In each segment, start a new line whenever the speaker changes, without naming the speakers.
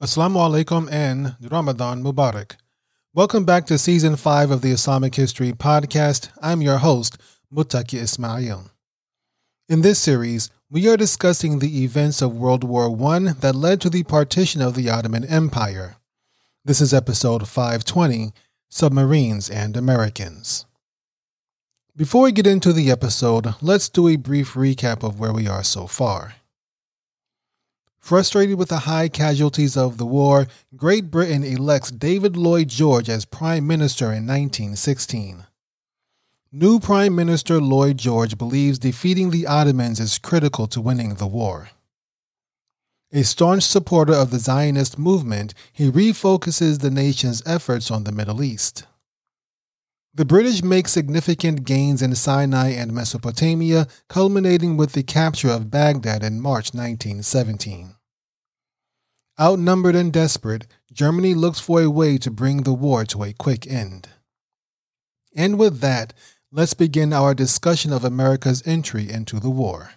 Assalamu alaikum and Ramadan Mubarak. Welcome back to season 5 of the Islamic History podcast. I'm your host, Mutaki Ismail. In this series, we are discussing the events of World War I that led to the partition of the Ottoman Empire. This is episode 520 Submarines and Americans. Before we get into the episode, let's do a brief recap of where we are so far. Frustrated with the high casualties of the war, Great Britain elects David Lloyd George as Prime Minister in 1916. New Prime Minister Lloyd George believes defeating the Ottomans is critical to winning the war. A staunch supporter of the Zionist movement, he refocuses the nation's efforts on the Middle East. The British make significant gains in Sinai and Mesopotamia, culminating with the capture of Baghdad in March 1917. Outnumbered and desperate, Germany looks for a way to bring the war to a quick end. And with that, let's begin our discussion of America's entry into the war.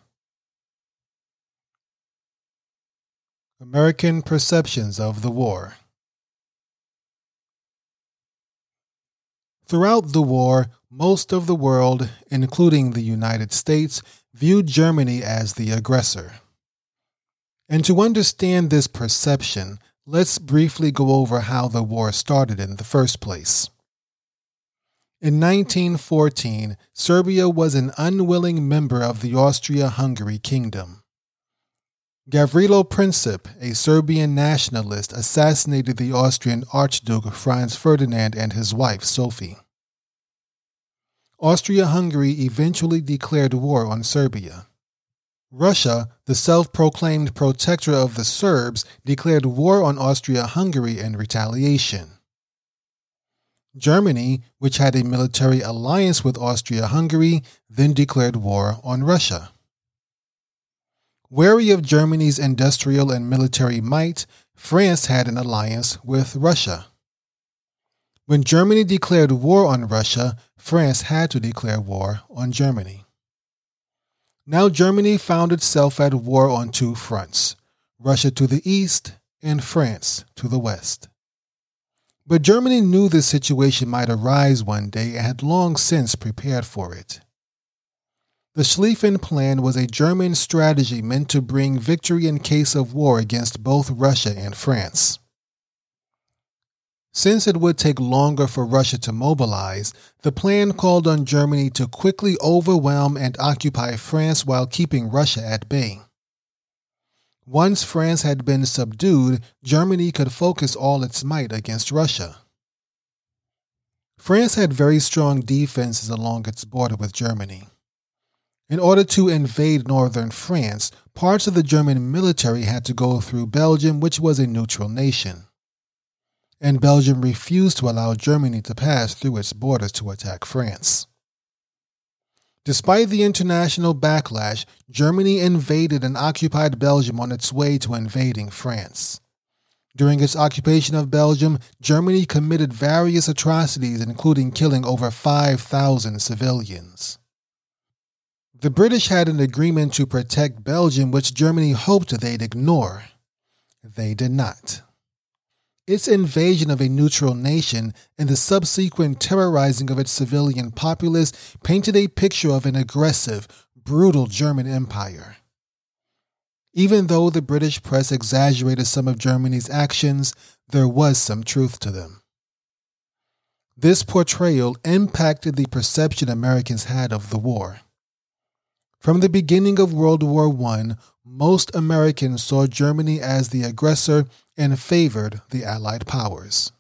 American perceptions of the war. Throughout the war, most of the world, including the United States, viewed Germany as the aggressor. And to understand this perception, let's briefly go over how the war started in the first place. In 1914, Serbia was an unwilling member of the Austria Hungary Kingdom. Gavrilo Princip, a Serbian nationalist, assassinated the Austrian Archduke Franz Ferdinand and his wife Sophie. Austria Hungary eventually declared war on Serbia. Russia, the self proclaimed protector of the Serbs, declared war on Austria Hungary in retaliation. Germany, which had a military alliance with Austria Hungary, then declared war on Russia. Wary of Germany's industrial and military might, France had an alliance with Russia. When Germany declared war on Russia, France had to declare war on Germany. Now Germany found itself at war on two fronts Russia to the east and France to the west. But Germany knew this situation might arise one day and had long since prepared for it. The Schlieffen Plan was a German strategy meant to bring victory in case of war against both Russia and France. Since it would take longer for Russia to mobilize, the plan called on Germany to quickly overwhelm and occupy France while keeping Russia at bay. Once France had been subdued, Germany could focus all its might against Russia. France had very strong defenses along its border with Germany. In order to invade northern France, parts of the German military had to go through Belgium, which was a neutral nation and Belgium refused to allow Germany to pass through its borders to attack France. Despite the international backlash, Germany invaded and occupied Belgium on its way to invading France. During its occupation of Belgium, Germany committed various atrocities, including killing over 5,000 civilians. The British had an agreement to protect Belgium, which Germany hoped they'd ignore. They did not. Its invasion of a neutral nation and the subsequent terrorizing of its civilian populace painted a picture of an aggressive, brutal German empire. Even though the British press exaggerated some of Germany's actions, there was some truth to them. This portrayal impacted the perception Americans had of the war. From the beginning of World War I, most Americans saw Germany as the aggressor and favored the Allied powers.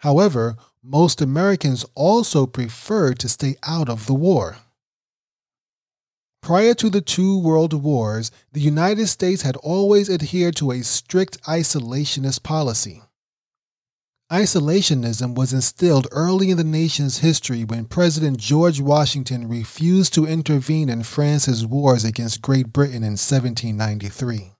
However, most Americans also preferred to stay out of the war. Prior to the two world wars, the United States had always adhered to a strict isolationist policy. Isolationism was instilled early in the nation's history when President George Washington refused to intervene in France's wars against Great Britain in 1793.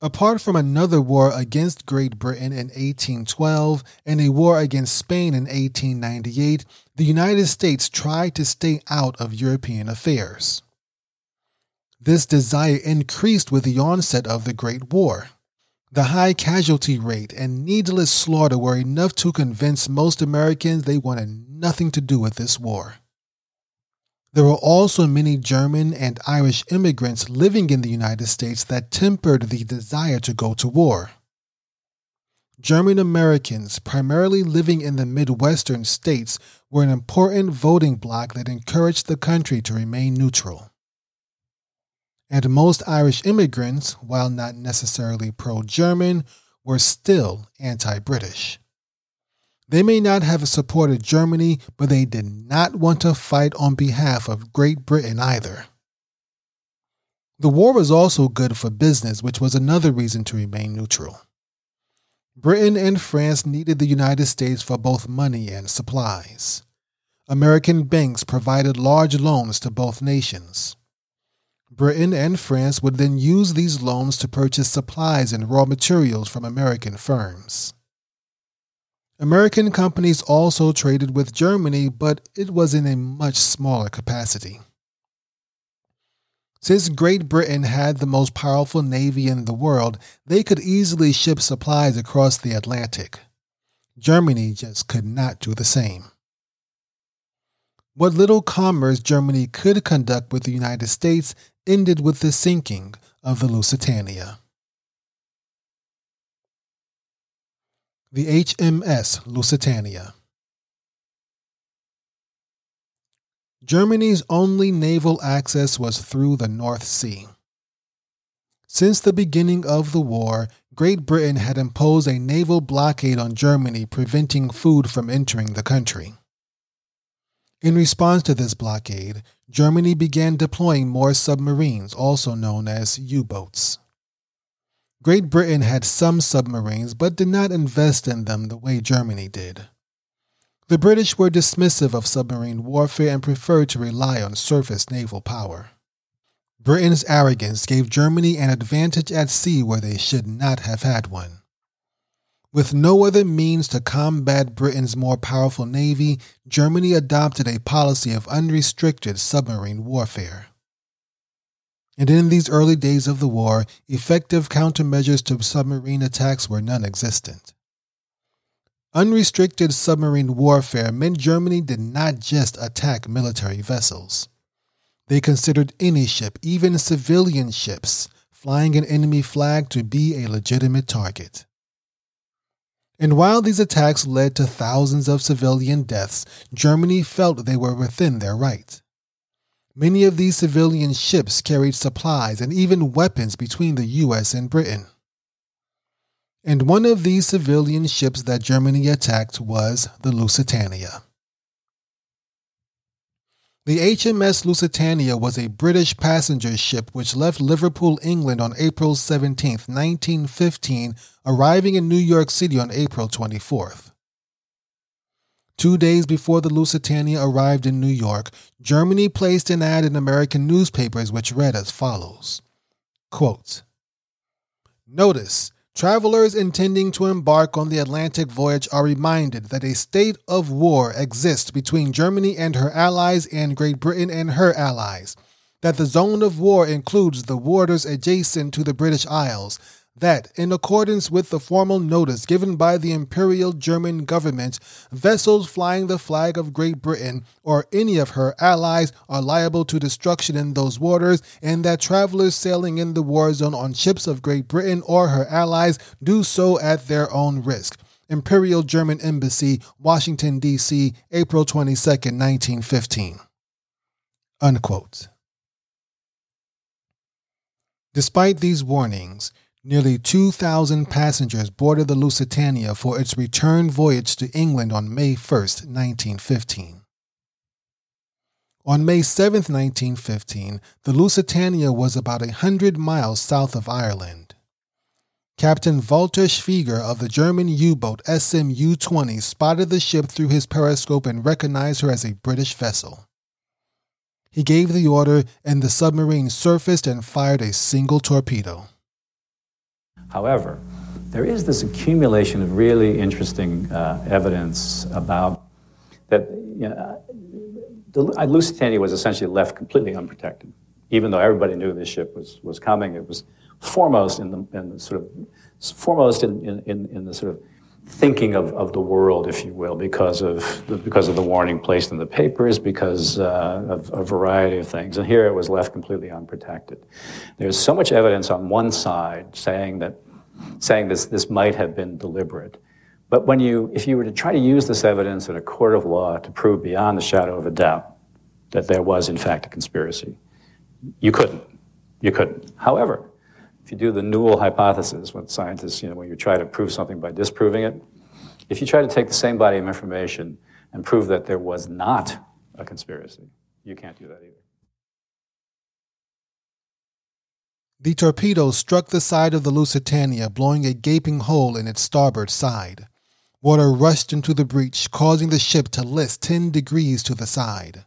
Apart from another war against Great Britain in 1812 and a war against Spain in 1898, the United States tried to stay out of European affairs. This desire increased with the onset of the Great War. The high casualty rate and needless slaughter were enough to convince most Americans they wanted nothing to do with this war. There were also many German and Irish immigrants living in the United States that tempered the desire to go to war. German Americans, primarily living in the Midwestern states, were an important voting bloc that encouraged the country to remain neutral. And most Irish immigrants, while not necessarily pro German, were still anti British. They may not have supported Germany, but they did not want to fight on behalf of Great Britain either. The war was also good for business, which was another reason to remain neutral. Britain and France needed the United States for both money and supplies. American banks provided large loans to both nations. Britain and France would then use these loans to purchase supplies and raw materials from American firms. American companies also traded with Germany, but it was in a much smaller capacity. Since Great Britain had the most powerful navy in the world, they could easily ship supplies across the Atlantic. Germany just could not do the same. What little commerce Germany could conduct with the United States ended with the sinking of the Lusitania. The HMS Lusitania. Germany's only naval access was through the North Sea. Since the beginning of the war, Great Britain had imposed a naval blockade on Germany, preventing food from entering the country. In response to this blockade, Germany began deploying more submarines, also known as U boats. Great Britain had some submarines, but did not invest in them the way Germany did. The British were dismissive of submarine warfare and preferred to rely on surface naval power. Britain's arrogance gave Germany an advantage at sea where they should not have had one. With no other means to combat Britain's more powerful navy, Germany adopted a policy of unrestricted submarine warfare. And in these early days of the war, effective countermeasures to submarine attacks were non existent. Unrestricted submarine warfare meant Germany did not just attack military vessels. They considered any ship, even civilian ships, flying an enemy flag to be a legitimate target. And while these attacks led to thousands of civilian deaths, Germany felt they were within their right. Many of these civilian ships carried supplies and even weapons between the US and Britain and one of these civilian ships that Germany attacked was the Lusitania. The HMS Lusitania was a British passenger ship which left Liverpool, England on April 17, 1915, arriving in New York City on April 24th. Two days before the Lusitania arrived in New York, Germany placed an ad in American newspapers which read as follows Quote, Notice Travelers intending to embark on the Atlantic voyage are reminded that a state of war exists between Germany and her allies and Great Britain and her allies, that the zone of war includes the waters adjacent to the British Isles, that, in accordance with the formal notice given by the Imperial German government, vessels flying the flag of Great Britain or any of her allies are liable to destruction in those waters, and that travelers sailing in the war zone on ships of Great Britain or her allies do so at their own risk. Imperial German Embassy, Washington, D.C., April 22, 1915. Unquote. Despite these warnings, Nearly 2,000 passengers boarded the Lusitania for its return voyage to England on May 1, 1915. On May 7, 1915, the Lusitania was about a hundred miles south of Ireland. Captain Walter Schwieger of the German U boat SMU 20 spotted the ship through his periscope and recognized her as a British vessel. He gave the order, and the submarine surfaced and fired a single torpedo.
However, there is this accumulation of really interesting uh, evidence about that you know, the Lusitania was essentially left completely unprotected. Even though everybody knew this ship was, was coming, it was foremost in the, in the sort of foremost in, in, in the sort of thinking of, of the world, if you will, because of the, because of the warning placed in the papers, because uh, of a variety of things. And here it was left completely unprotected. There's so much evidence on one side saying that saying this, this might have been deliberate. But when you, if you were to try to use this evidence in a court of law to prove beyond the shadow of a doubt that there was, in fact, a conspiracy, you couldn't. You couldn't. However, if you do the null hypothesis, when scientists, you know, when you try to prove something by disproving it, if you try to take the same body of information and prove that there was not a conspiracy, you can't do that either.
The torpedo struck the side of the Lusitania, blowing a gaping hole in its starboard side. Water rushed into the breach, causing the ship to list 10 degrees to the side.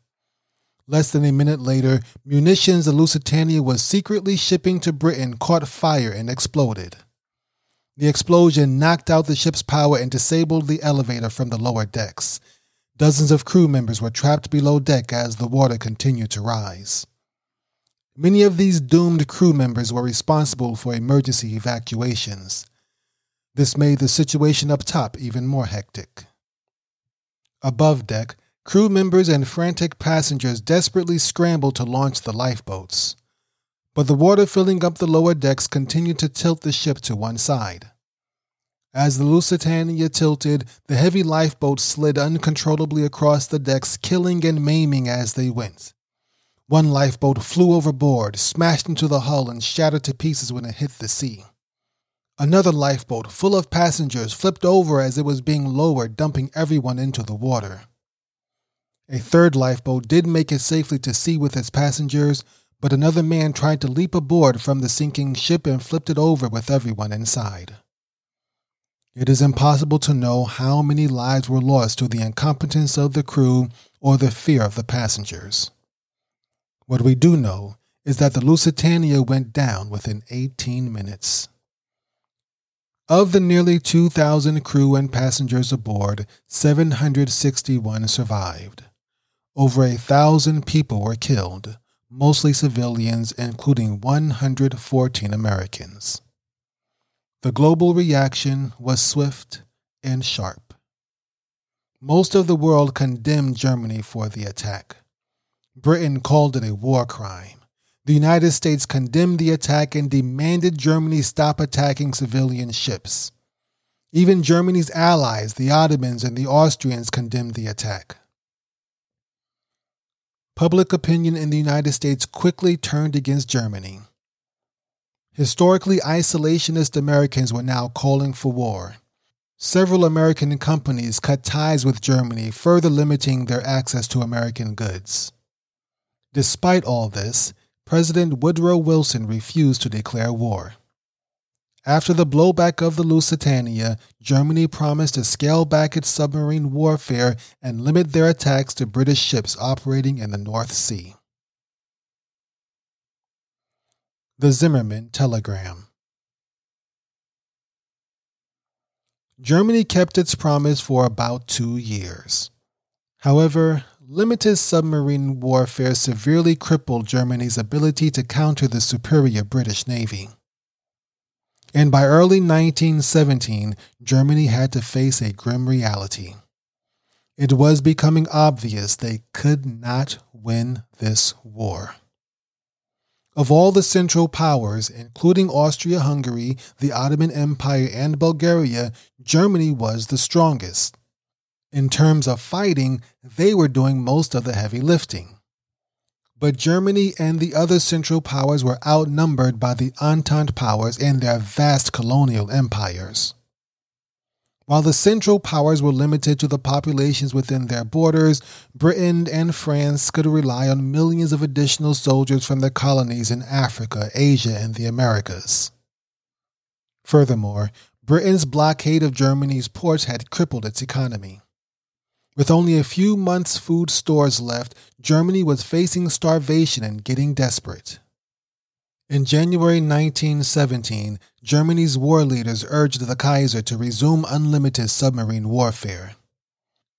Less than a minute later, munitions the Lusitania was secretly shipping to Britain caught fire and exploded. The explosion knocked out the ship's power and disabled the elevator from the lower decks. Dozens of crew members were trapped below deck as the water continued to rise. Many of these doomed crew members were responsible for emergency evacuations. This made the situation up top even more hectic. Above deck, Crew members and frantic passengers desperately scrambled to launch the lifeboats. But the water filling up the lower decks continued to tilt the ship to one side. As the Lusitania tilted, the heavy lifeboats slid uncontrollably across the decks, killing and maiming as they went. One lifeboat flew overboard, smashed into the hull, and shattered to pieces when it hit the sea. Another lifeboat, full of passengers, flipped over as it was being lowered, dumping everyone into the water. A third lifeboat did make it safely to sea with its passengers, but another man tried to leap aboard from the sinking ship and flipped it over with everyone inside. It is impossible to know how many lives were lost to the incompetence of the crew or the fear of the passengers. What we do know is that the Lusitania went down within 18 minutes. Of the nearly 2,000 crew and passengers aboard, 761 survived. Over a thousand people were killed, mostly civilians, including 114 Americans. The global reaction was swift and sharp. Most of the world condemned Germany for the attack. Britain called it a war crime. The United States condemned the attack and demanded Germany stop attacking civilian ships. Even Germany's allies, the Ottomans and the Austrians, condemned the attack public opinion in the United States quickly turned against Germany. Historically isolationist Americans were now calling for war. Several American companies cut ties with Germany, further limiting their access to American goods. Despite all this, President Woodrow Wilson refused to declare war. After the blowback of the Lusitania, Germany promised to scale back its submarine warfare and limit their attacks to British ships operating in the North Sea. The Zimmermann Telegram Germany kept its promise for about two years. However, limited submarine warfare severely crippled Germany's ability to counter the superior British Navy and by early 1917, Germany had to face a grim reality. It was becoming obvious they could not win this war. Of all the Central Powers, including Austria Hungary, the Ottoman Empire, and Bulgaria, Germany was the strongest. In terms of fighting, they were doing most of the heavy lifting but Germany and the other Central Powers were outnumbered by the Entente powers and their vast colonial empires. While the Central Powers were limited to the populations within their borders, Britain and France could rely on millions of additional soldiers from their colonies in Africa, Asia, and the Americas. Furthermore, Britain's blockade of Germany's ports had crippled its economy. With only a few months' food stores left, Germany was facing starvation and getting desperate. In January 1917, Germany's war leaders urged the Kaiser to resume unlimited submarine warfare.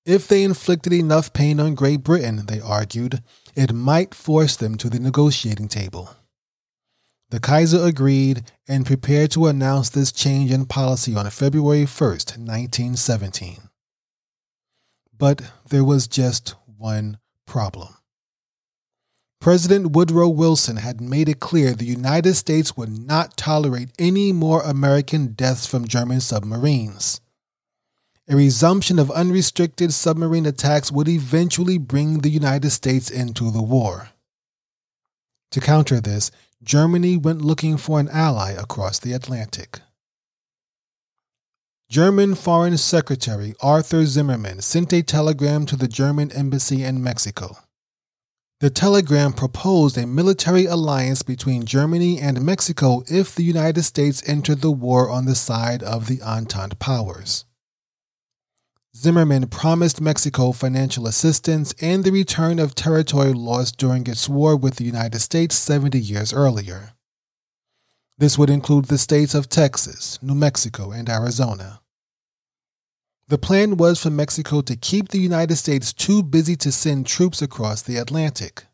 If they inflicted enough pain on Great Britain, they argued, it might force them to the negotiating table. The Kaiser agreed and prepared to announce this change in policy on February 1st, 1917. But there was just one problem. President Woodrow Wilson had made it clear the United States would not tolerate any more American deaths from German submarines. A resumption of unrestricted submarine attacks would eventually bring the United States into the war. To counter this, Germany went looking for an ally across the Atlantic. German Foreign Secretary Arthur Zimmermann sent a telegram to the German embassy in Mexico. The telegram proposed a military alliance between Germany and Mexico if the United States entered the war on the side of the Entente powers. Zimmermann promised Mexico financial assistance and the return of territory lost during its war with the United States 70 years earlier. This would include the states of Texas, New Mexico, and Arizona. The plan was for Mexico to keep the United States too busy to send troops across the Atlantic.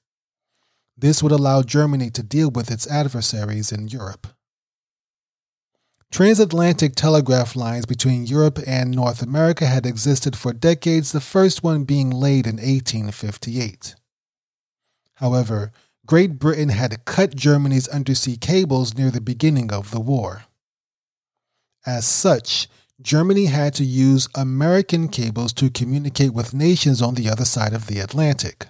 This would allow Germany to deal with its adversaries in Europe. Transatlantic telegraph lines between Europe and North America had existed for decades, the first one being laid in 1858. However, Great Britain had cut Germany's undersea cables near the beginning of the war. As such, Germany had to use American cables to communicate with nations on the other side of the Atlantic.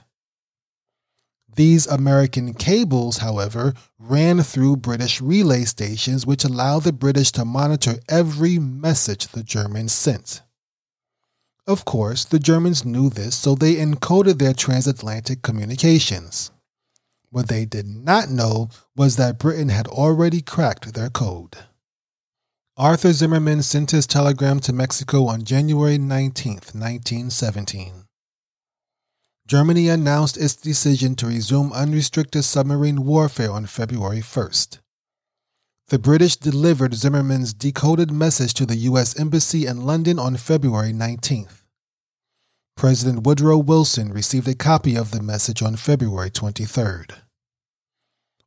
These American cables, however, ran through British relay stations, which allowed the British to monitor every message the Germans sent. Of course, the Germans knew this, so they encoded their transatlantic communications. What they did not know was that Britain had already cracked their code. Arthur Zimmermann sent his telegram to Mexico on January 19, 1917. Germany announced its decision to resume unrestricted submarine warfare on February 1st. The British delivered Zimmermann's decoded message to the U.S. Embassy in London on February 19th. President Woodrow Wilson received a copy of the message on February 23rd.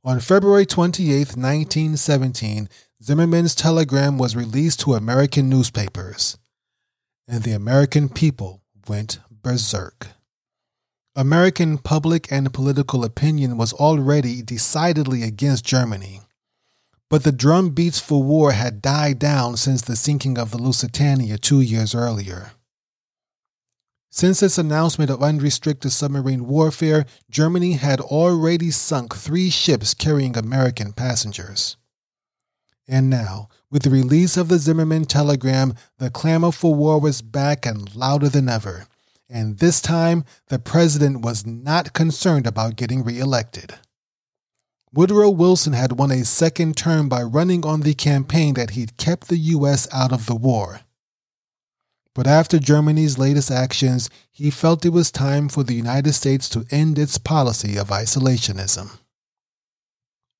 On February 28, 1917, Zimmermann's telegram was released to American newspapers, and the American people went berserk. American public and political opinion was already decidedly against Germany, but the drumbeats for war had died down since the sinking of the Lusitania two years earlier. Since its announcement of unrestricted submarine warfare, Germany had already sunk three ships carrying American passengers. And now, with the release of the Zimmermann telegram, the clamor for war was back and louder than ever. And this time, the president was not concerned about getting reelected. Woodrow Wilson had won a second term by running on the campaign that he'd kept the U.S. out of the war. But after Germany's latest actions, he felt it was time for the United States to end its policy of isolationism.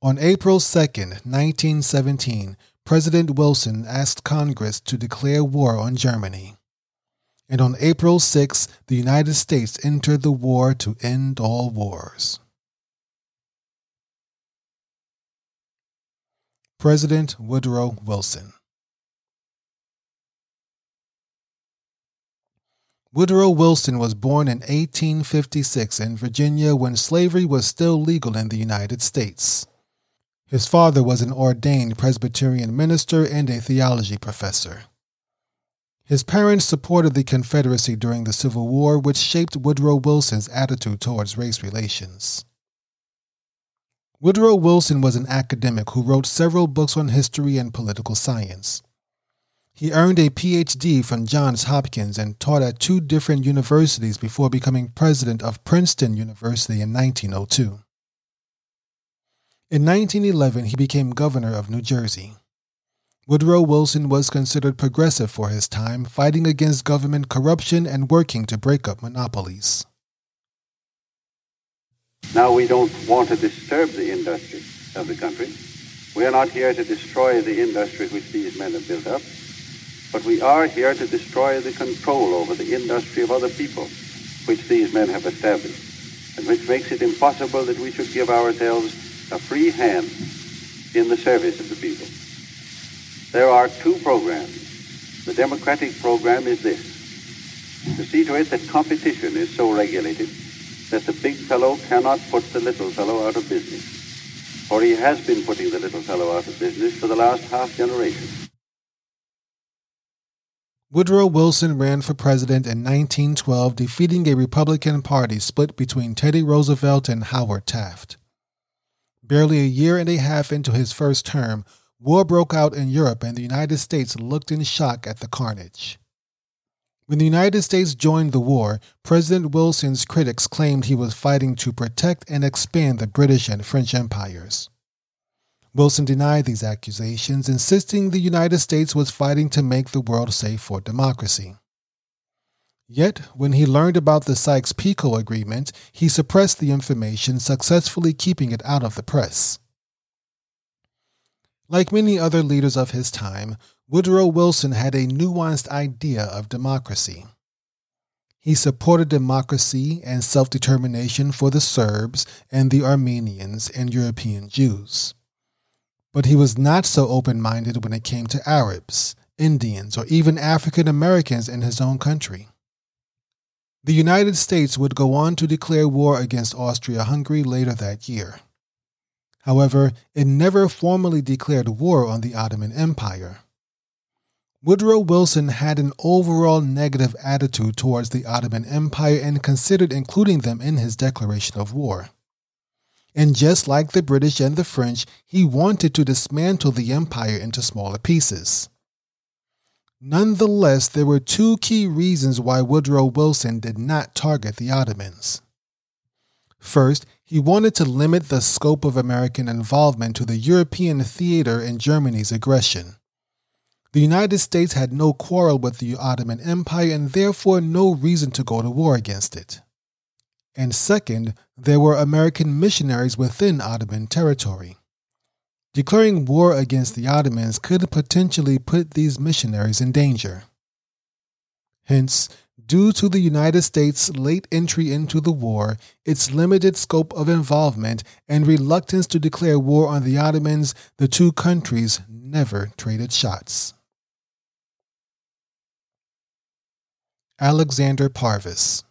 On April 2, 1917, President Wilson asked Congress to declare war on Germany. And on April 6, the United States entered the war to end all wars. President Woodrow Wilson Woodrow Wilson was born in 1856 in Virginia when slavery was still legal in the United States. His father was an ordained Presbyterian minister and a theology professor. His parents supported the Confederacy during the Civil War, which shaped Woodrow Wilson's attitude towards race relations. Woodrow Wilson was an academic who wrote several books on history and political science. He earned a PhD from Johns Hopkins and taught at two different universities before becoming president of Princeton University in 1902. In 1911, he became governor of New Jersey. Woodrow Wilson was considered progressive for his time, fighting against government corruption and working to break up monopolies.
Now, we don't want to disturb the industry of the country. We are not here to destroy the industry which these men have built up, but we are here to destroy the control over the industry of other people which these men have established, and which makes it impossible that we should give ourselves a free hand in the service of the people. There are two programs. The democratic program is this to see to it that competition is so regulated that the big fellow cannot put the little fellow out of business. For he has been putting the little fellow out of business for the last half generation.
Woodrow Wilson ran for president in 1912, defeating a Republican Party split between Teddy Roosevelt and Howard Taft. Barely a year and a half into his first term, war broke out in Europe and the United States looked in shock at the carnage. When the United States joined the war, President Wilson's critics claimed he was fighting to protect and expand the British and French empires. Wilson denied these accusations, insisting the United States was fighting to make the world safe for democracy. Yet, when he learned about the Sykes Picot Agreement, he suppressed the information, successfully keeping it out of the press. Like many other leaders of his time, Woodrow Wilson had a nuanced idea of democracy. He supported democracy and self determination for the Serbs and the Armenians and European Jews but he was not so open minded when it came to Arabs, Indians, or even African Americans in his own country. The United States would go on to declare war against Austria Hungary later that year. However, it never formally declared war on the Ottoman Empire. Woodrow Wilson had an overall negative attitude towards the Ottoman Empire and considered including them in his declaration of war. And just like the British and the French, he wanted to dismantle the empire into smaller pieces. Nonetheless, there were two key reasons why Woodrow Wilson did not target the Ottomans. First, he wanted to limit the scope of American involvement to the European theater in Germany's aggression. The United States had no quarrel with the Ottoman Empire and therefore no reason to go to war against it and second, there were American missionaries within Ottoman territory. Declaring war against the Ottomans could potentially put these missionaries in danger. Hence, due to the United States' late entry into the war, its limited scope of involvement, and reluctance to declare war on the Ottomans, the two countries never traded shots. Alexander Parvus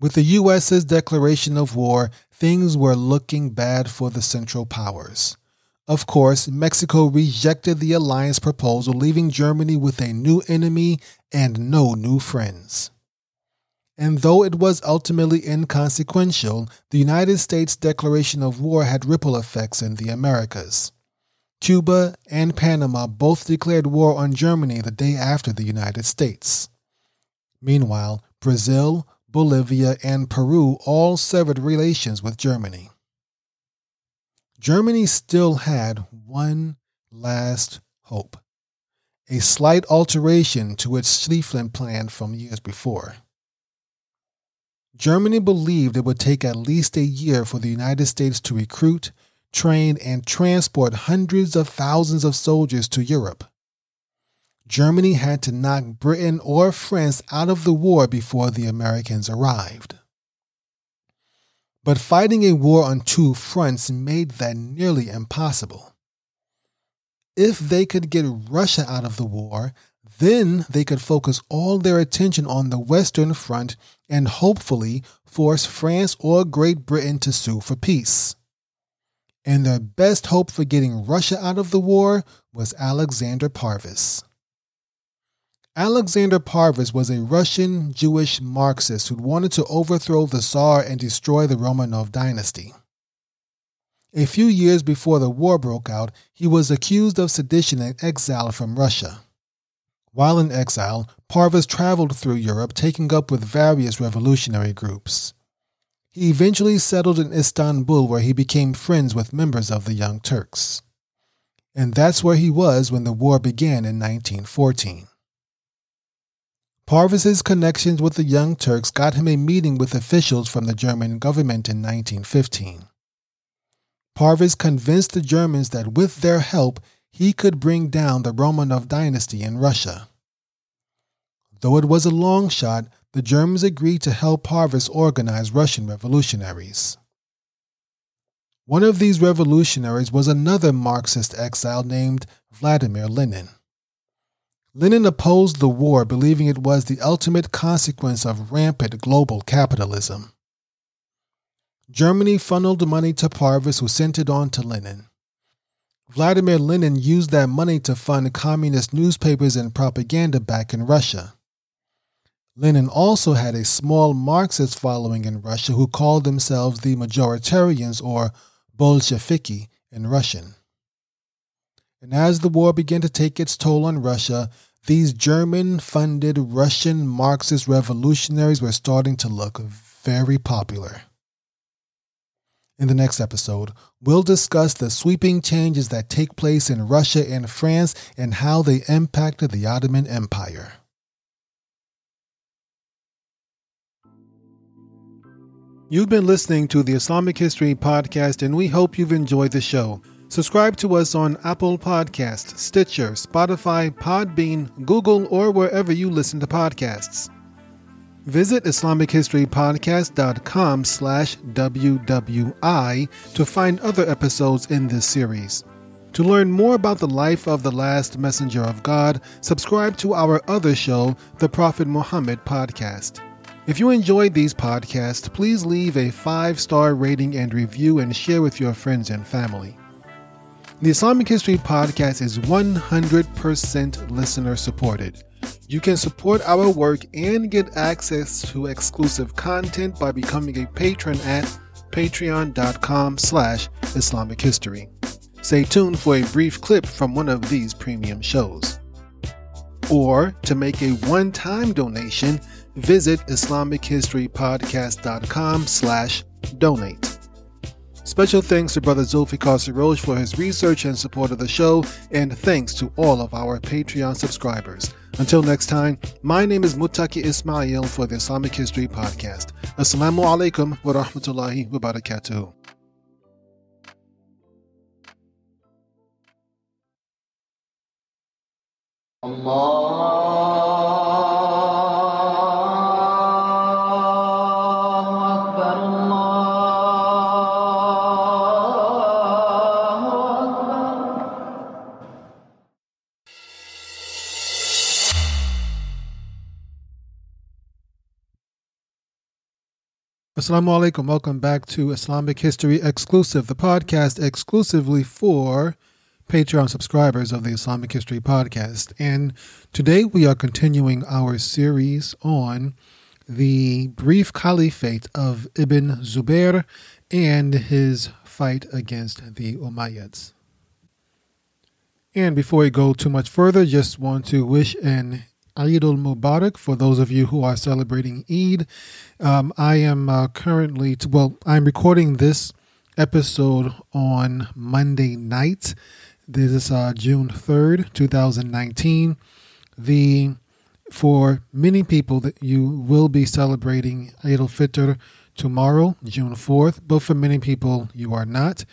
With the U.S.'s declaration of war, things were looking bad for the Central Powers. Of course, Mexico rejected the alliance proposal, leaving Germany with a new enemy and no new friends. And though it was ultimately inconsequential, the United States' declaration of war had ripple effects in the Americas. Cuba and Panama both declared war on Germany the day after the United States. Meanwhile, Brazil, Bolivia, and Peru all severed relations with Germany. Germany still had one last hope a slight alteration to its Schlieffen plan from years before. Germany believed it would take at least a year for the United States to recruit, train, and transport hundreds of thousands of soldiers to Europe. Germany had to knock Britain or France out of the war before the Americans arrived. But fighting a war on two fronts made that nearly impossible. If they could get Russia out of the war, then they could focus all their attention on the Western Front and hopefully force France or Great Britain to sue for peace. And their best hope for getting Russia out of the war was Alexander Parvus. Alexander Parvus was a Russian Jewish Marxist who wanted to overthrow the Tsar and destroy the Romanov dynasty. A few years before the war broke out, he was accused of sedition and exiled from Russia. While in exile, Parvus traveled through Europe, taking up with various revolutionary groups. He eventually settled in Istanbul, where he became friends with members of the Young Turks. And that's where he was when the war began in 1914. Parvus's connections with the Young Turks got him a meeting with officials from the German government in 1915. Parvus convinced the Germans that with their help, he could bring down the Romanov dynasty in Russia. Though it was a long shot, the Germans agreed to help Parvus organize Russian revolutionaries. One of these revolutionaries was another Marxist exile named Vladimir Lenin. Lenin opposed the war, believing it was the ultimate consequence of rampant global capitalism. Germany funneled money to Parvus, who sent it on to Lenin. Vladimir Lenin used that money to fund communist newspapers and propaganda back in Russia. Lenin also had a small Marxist following in Russia who called themselves the majoritarians or Bolsheviki in Russian. And as the war began to take its toll on Russia, these German funded Russian Marxist revolutionaries were starting to look very popular. In the next episode, we'll discuss the sweeping changes that take place in Russia and France and how they impacted the Ottoman Empire. You've been listening to the Islamic History Podcast, and we hope you've enjoyed the show. Subscribe to us on Apple Podcasts, Stitcher, Spotify, Podbean, Google, or wherever you listen to podcasts. Visit IslamicHistoryPodcast.com slash WWI to find other episodes in this series. To learn more about the life of the last messenger of God, subscribe to our other show, the Prophet Muhammad Podcast. If you enjoyed these podcasts, please leave a five star rating and review and share with your friends and family. The Islamic History Podcast is 100% listener supported. You can support our work and get access to exclusive content by becoming a patron at patreon.com slash Islamic History. Stay tuned for a brief clip from one of these premium shows. Or to make a one-time donation, visit IslamicHistoryPodcast.com slash donate. Special thanks to Brother Zulfikar Siroj for his research and support of the show, and thanks to all of our Patreon subscribers. Until next time, my name is Mutaki Ismail for the Islamic History Podcast. Assalamu alaikum wa rahmatullahi wa barakatuh.
Allah
Assalamu alaikum. Welcome back to Islamic History Exclusive, the podcast exclusively for Patreon subscribers of the Islamic History Podcast. And today we are continuing our series on the brief caliphate of Ibn Zubair and his fight against the Umayyads. And before we go too much further, just want to wish an Eid al Mubarak for those of you who are celebrating Eid. Um, I am uh, currently, well, I'm recording this episode on Monday night. This is uh, June 3rd, 2019. The for many people that you will be celebrating Eid al-Fitr tomorrow, June 4th, but for many people you are not.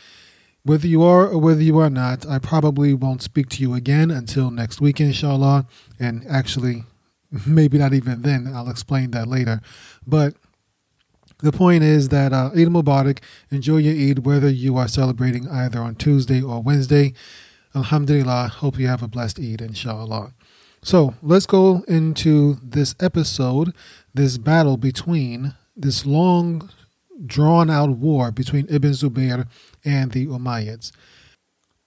Whether you are or whether you are not, I probably won't speak to you again until next week, inshallah. And actually, maybe not even then. I'll explain that later. But the point is that uh, Eid Mubarak, enjoy your Eid, whether you are celebrating either on Tuesday or Wednesday. Alhamdulillah, hope you have a blessed Eid, inshallah. So let's go into this episode, this battle between this long drawn out war between Ibn Zubayr and the Umayyads.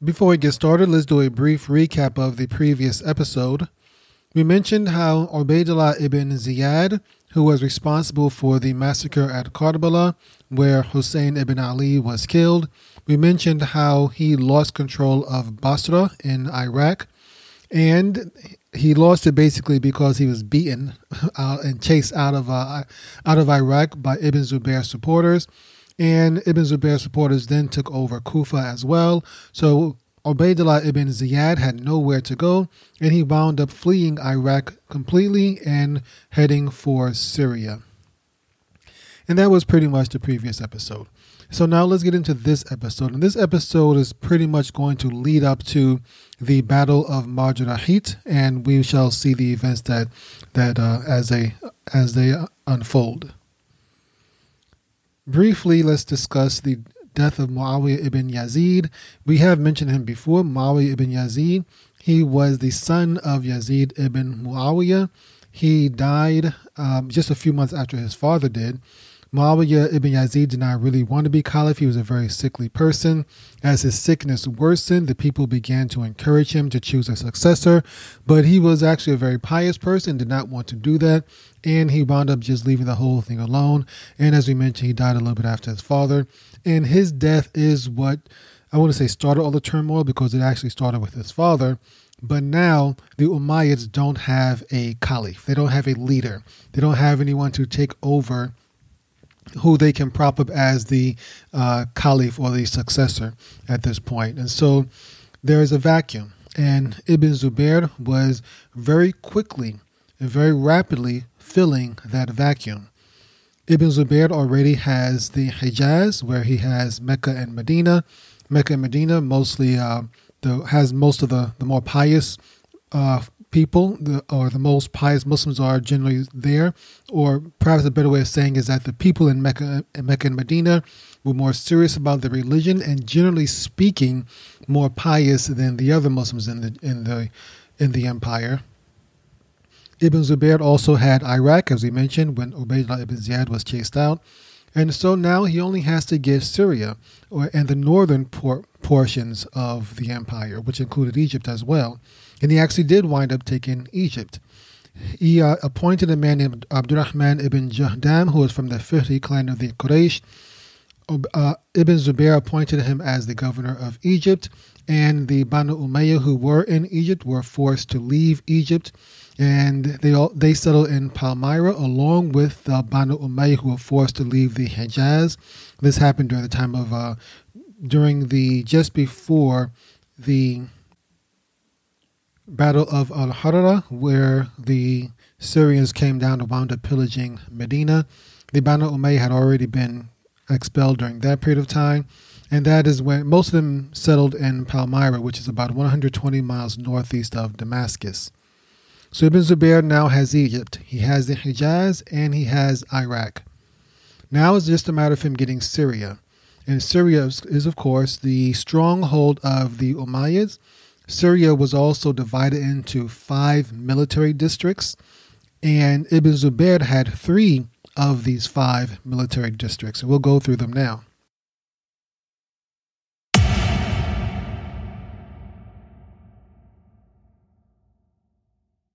Before we get started, let's do a brief recap of the previous episode. We mentioned how Ubaidullah ibn Ziyad, who was responsible for the massacre at Karbala, where Hussein ibn Ali was killed, we mentioned how he lost control of Basra in Iraq, and he lost it basically because he was beaten out and chased out of uh, out of Iraq by Ibn Zubair supporters, and Ibn Zubair supporters then took over Kufa as well. So Ubaidullah ibn Ziyad had nowhere to go, and he wound up fleeing Iraq completely and heading for Syria. And that was pretty much the previous episode. So now let's get into this episode. And this episode is pretty much going to lead up to the Battle of Marj Rahit, and we shall see the events that that uh, as they as they unfold. Briefly, let's discuss the death of Muawiyah ibn Yazid. We have mentioned him before, Muawiyah ibn Yazid. He was the son of Yazid ibn Muawiyah. He died um, just a few months after his father did. Muawiyah ibn Yazid did not really want to be caliph. He was a very sickly person. As his sickness worsened, the people began to encourage him to choose a successor, but he was actually a very pious person, did not want to do that, and he wound up just leaving the whole thing alone. And as we mentioned, he died a little bit after his father. And his death is what I want to say started all the turmoil because it actually started with his father. But now the Umayyads don't have a caliph. They don't have a leader. They don't have anyone to take over who they can prop up as the uh, caliph or the successor at this point. And so there is a vacuum. And Ibn Zubair was very quickly and very rapidly filling that vacuum. Ibn Zubair already has the Hijaz, where he has Mecca and Medina. Mecca and Medina mostly uh, the, has most of the, the more pious uh, people, the, or the most pious Muslims are generally there. Or perhaps a better way of saying is that the people in Mecca, in Mecca and Medina were more serious about their religion and generally speaking more pious than the other Muslims in the in the in the empire. Ibn Zubair also had Iraq, as we mentioned, when Ubaydullah ibn Ziyad was chased out. And so now he only has to give Syria or, and the northern por- portions of the empire, which included Egypt as well. And he actually did wind up taking Egypt. He uh, appointed a man named Abdurrahman ibn Jahdam, who was from the Fihri clan of the Quraysh. Uh, ibn Zubair appointed him as the governor of Egypt, and the Banu Umayyah who were in Egypt were forced to leave Egypt and they all, they settled in Palmyra along with the Banu Umayyah who were forced to leave the Hejaz. This happened during the time of uh, during the just before the Battle of Al Harra, where the Syrians came down and wound up pillaging Medina. The Banu Umayyah had already been expelled during that period of time, and that is when most of them settled in Palmyra, which is about 120 miles northeast of Damascus. So Ibn Zubair now has Egypt, he has the Hijaz, and he has Iraq. Now it's just a matter of him getting Syria. And Syria is, of course, the stronghold of the Umayyads. Syria was also divided into five military districts, and Ibn Zubair had three of these five military districts. And we'll go through them now.